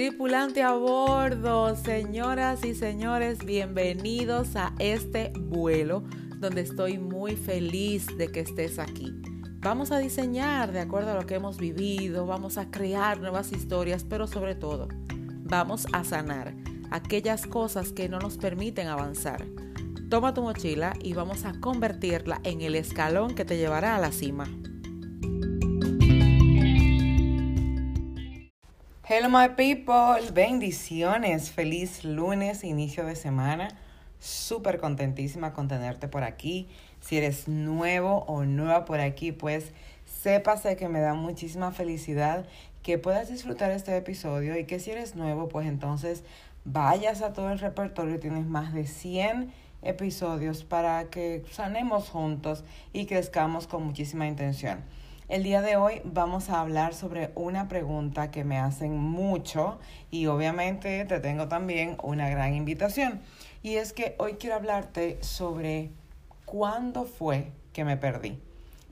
Tripulante a bordo, señoras y señores, bienvenidos a este vuelo donde estoy muy feliz de que estés aquí. Vamos a diseñar de acuerdo a lo que hemos vivido, vamos a crear nuevas historias, pero sobre todo, vamos a sanar aquellas cosas que no nos permiten avanzar. Toma tu mochila y vamos a convertirla en el escalón que te llevará a la cima. Hello my people, bendiciones, feliz lunes, inicio de semana. Súper contentísima con tenerte por aquí. Si eres nuevo o nueva por aquí, pues sépase que me da muchísima felicidad que puedas disfrutar este episodio y que si eres nuevo, pues entonces vayas a todo el repertorio. Tienes más de 100 episodios para que sanemos juntos y crezcamos con muchísima intención. El día de hoy vamos a hablar sobre una pregunta que me hacen mucho y obviamente te tengo también una gran invitación. Y es que hoy quiero hablarte sobre cuándo fue que me perdí.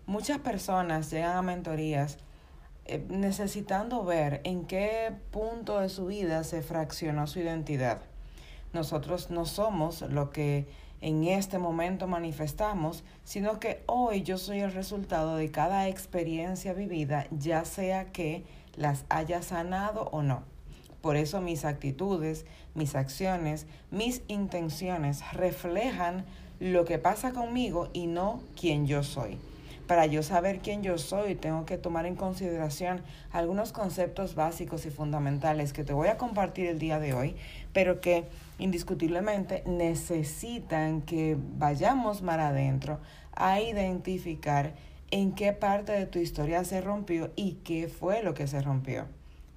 Muchas personas llegan a mentorías eh, necesitando ver en qué punto de su vida se fraccionó su identidad. Nosotros no somos lo que en este momento manifestamos, sino que hoy yo soy el resultado de cada experiencia vivida, ya sea que las haya sanado o no. Por eso mis actitudes, mis acciones, mis intenciones reflejan lo que pasa conmigo y no quién yo soy. Para yo saber quién yo soy, tengo que tomar en consideración algunos conceptos básicos y fundamentales que te voy a compartir el día de hoy, pero que indiscutiblemente necesitan que vayamos más adentro a identificar en qué parte de tu historia se rompió y qué fue lo que se rompió.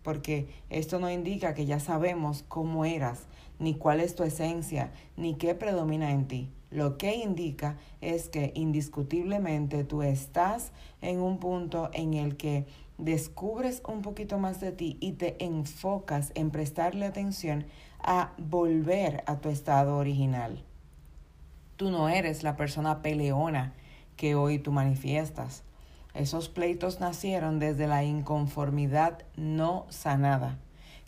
Porque esto no indica que ya sabemos cómo eras, ni cuál es tu esencia, ni qué predomina en ti. Lo que indica es que indiscutiblemente tú estás en un punto en el que descubres un poquito más de ti y te enfocas en prestarle atención a volver a tu estado original. Tú no eres la persona peleona que hoy tú manifiestas. Esos pleitos nacieron desde la inconformidad no sanada.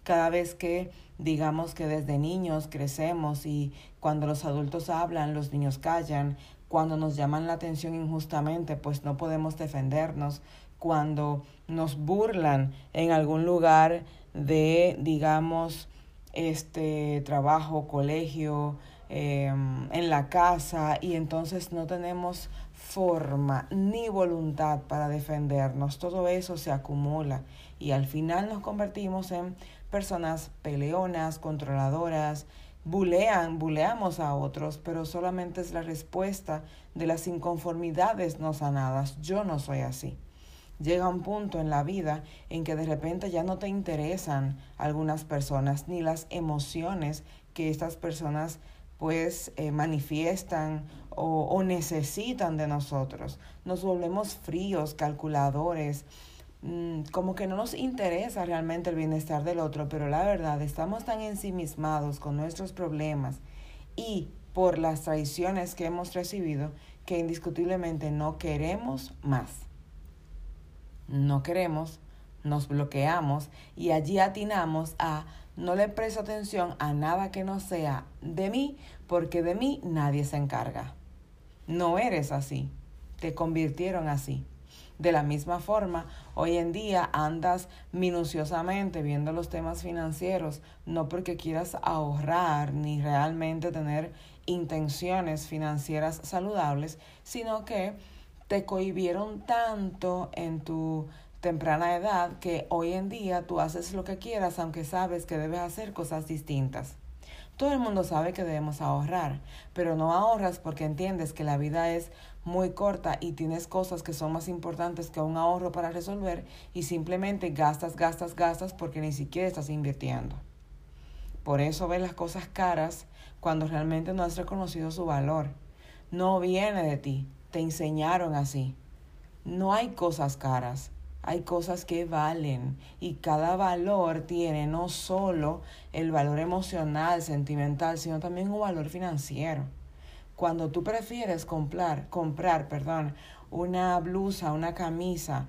Cada vez que digamos que desde niños crecemos y cuando los adultos hablan, los niños callan, cuando nos llaman la atención injustamente, pues no podemos defendernos, cuando nos burlan en algún lugar de, digamos, este trabajo, colegio, em, en la casa y entonces no tenemos forma ni voluntad para defendernos. Todo eso se acumula y al final nos convertimos en personas peleonas, controladoras, bulean, buleamos a otros, pero solamente es la respuesta de las inconformidades no sanadas. Yo no soy así. Llega un punto en la vida en que de repente ya no te interesan algunas personas ni las emociones que estas personas pues eh, manifiestan o, necesitan de nosotros. Nos volvemos fríos, calculadores, como que no nos interesa realmente el bienestar del otro, pero la verdad estamos tan ensimismados con nuestros problemas y por las traiciones que hemos recibido que indiscutiblemente no queremos más. No queremos, nos bloqueamos y allí atinamos a no le presto atención a nada que no sea de mí porque de mí nadie se encarga. No eres así, te convirtieron así. De la misma forma, hoy en día andas minuciosamente viendo los temas financieros, no porque quieras ahorrar ni realmente tener intenciones financieras saludables, sino que te cohibieron tanto en tu temprana edad que hoy en día tú haces lo que quieras aunque sabes que debes hacer cosas distintas. Todo el mundo sabe que debemos ahorrar, pero no ahorras porque entiendes que la vida es muy corta y tienes cosas que son más importantes que un ahorro para resolver y simplemente gastas, gastas, gastas porque ni siquiera estás invirtiendo. Por eso ves las cosas caras cuando realmente no has reconocido su valor. No viene de ti, te enseñaron así. No hay cosas caras, hay cosas que valen y cada valor tiene no solo el valor emocional, sentimental, sino también un valor financiero. Cuando tú prefieres comprar, comprar, perdón, una blusa, una camisa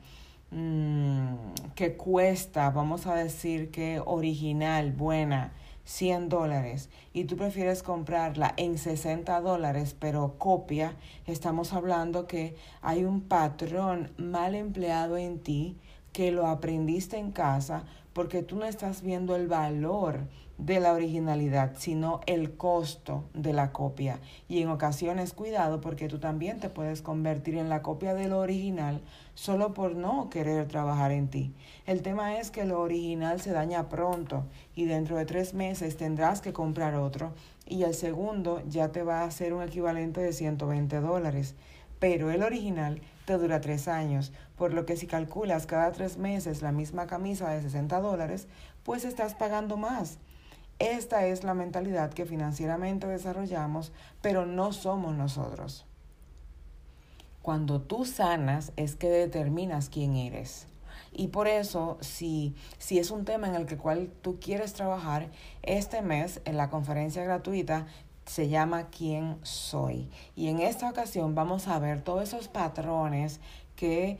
mm, que cuesta, vamos a decir que original, buena, 100 dólares y tú prefieres comprarla en 60 dólares pero copia, estamos hablando que hay un patrón mal empleado en ti que lo aprendiste en casa porque tú no estás viendo el valor de la originalidad, sino el costo de la copia. Y en ocasiones cuidado porque tú también te puedes convertir en la copia de lo original solo por no querer trabajar en ti. El tema es que lo original se daña pronto y dentro de tres meses tendrás que comprar otro y el segundo ya te va a hacer un equivalente de 120 dólares. Pero el original te dura tres años, por lo que si calculas cada tres meses la misma camisa de 60 dólares, pues estás pagando más. Esta es la mentalidad que financieramente desarrollamos, pero no somos nosotros. Cuando tú sanas es que determinas quién eres. Y por eso, si, si es un tema en el que cual tú quieres trabajar, este mes en la conferencia gratuita se llama ¿Quién soy? Y en esta ocasión vamos a ver todos esos patrones que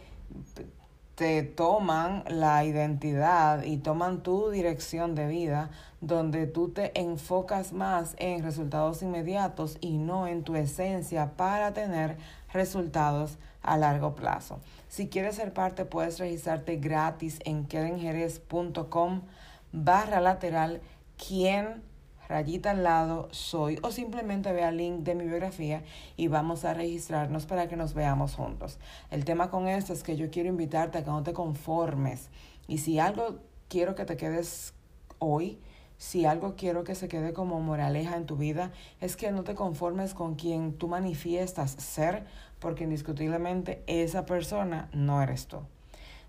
te toman la identidad y toman tu dirección de vida, donde tú te enfocas más en resultados inmediatos y no en tu esencia para tener resultados a largo plazo. Si quieres ser parte, puedes registrarte gratis en kerenjerez.com barra lateral quien rayita al lado soy o simplemente vea el link de mi biografía y vamos a registrarnos para que nos veamos juntos. El tema con esto es que yo quiero invitarte a que no te conformes y si algo quiero que te quedes hoy, si algo quiero que se quede como moraleja en tu vida, es que no te conformes con quien tú manifiestas ser, porque indiscutiblemente esa persona no eres tú.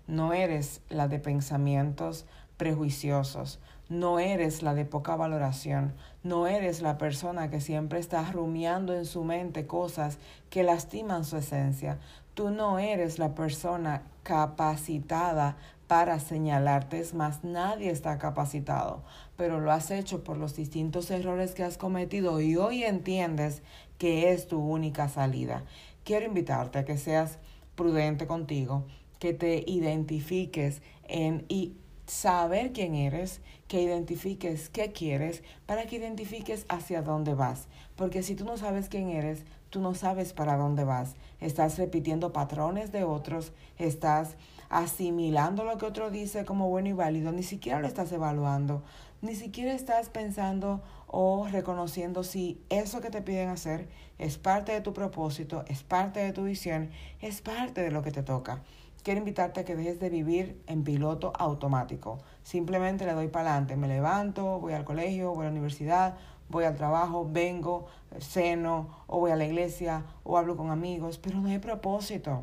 No eres la de pensamientos prejuiciosos, no eres la de poca valoración, no eres la persona que siempre está rumiando en su mente cosas que lastiman su esencia. Tú no eres la persona capacitada para señalarte, es más, nadie está capacitado, pero lo has hecho por los distintos errores que has cometido y hoy entiendes que es tu única salida. Quiero invitarte a que seas prudente contigo, que te identifiques en y saber quién eres, que identifiques qué quieres, para que identifiques hacia dónde vas. Porque si tú no sabes quién eres, tú no sabes para dónde vas. Estás repitiendo patrones de otros, estás asimilando lo que otro dice como bueno y válido, ni siquiera lo estás evaluando, ni siquiera estás pensando o reconociendo si eso que te piden hacer es parte de tu propósito, es parte de tu visión, es parte de lo que te toca quiero invitarte a que dejes de vivir en piloto automático. Simplemente le doy para adelante, me levanto, voy al colegio, voy a la universidad, voy al trabajo, vengo, ceno, o voy a la iglesia, o hablo con amigos, pero no hay propósito.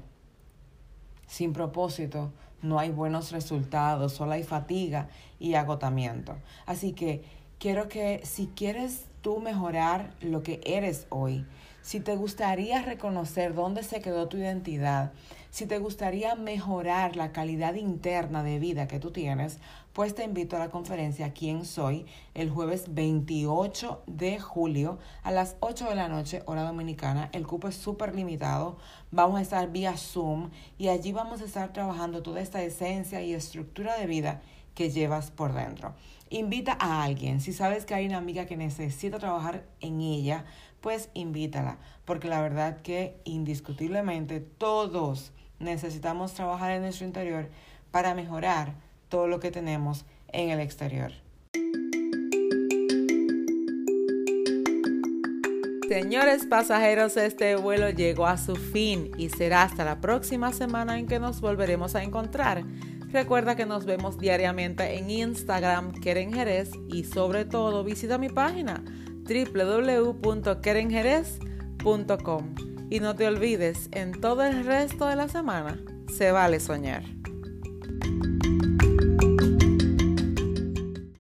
Sin propósito no hay buenos resultados, solo hay fatiga y agotamiento. Así que quiero que si quieres tú mejorar lo que eres hoy, si te gustaría reconocer dónde se quedó tu identidad, si te gustaría mejorar la calidad interna de vida que tú tienes, pues te invito a la conferencia Quién Soy el jueves 28 de julio a las 8 de la noche, hora dominicana. El cupo es súper limitado. Vamos a estar vía Zoom y allí vamos a estar trabajando toda esta esencia y estructura de vida que llevas por dentro. Invita a alguien. Si sabes que hay una amiga que necesita trabajar en ella, pues invítala. Porque la verdad que indiscutiblemente todos necesitamos trabajar en nuestro interior para mejorar todo lo que tenemos en el exterior. Señores pasajeros, este vuelo llegó a su fin y será hasta la próxima semana en que nos volveremos a encontrar. Recuerda que nos vemos diariamente en Instagram, Keren Jerez, y sobre todo visita mi página www.kerenjerez.com. Y no te olvides, en todo el resto de la semana se vale soñar.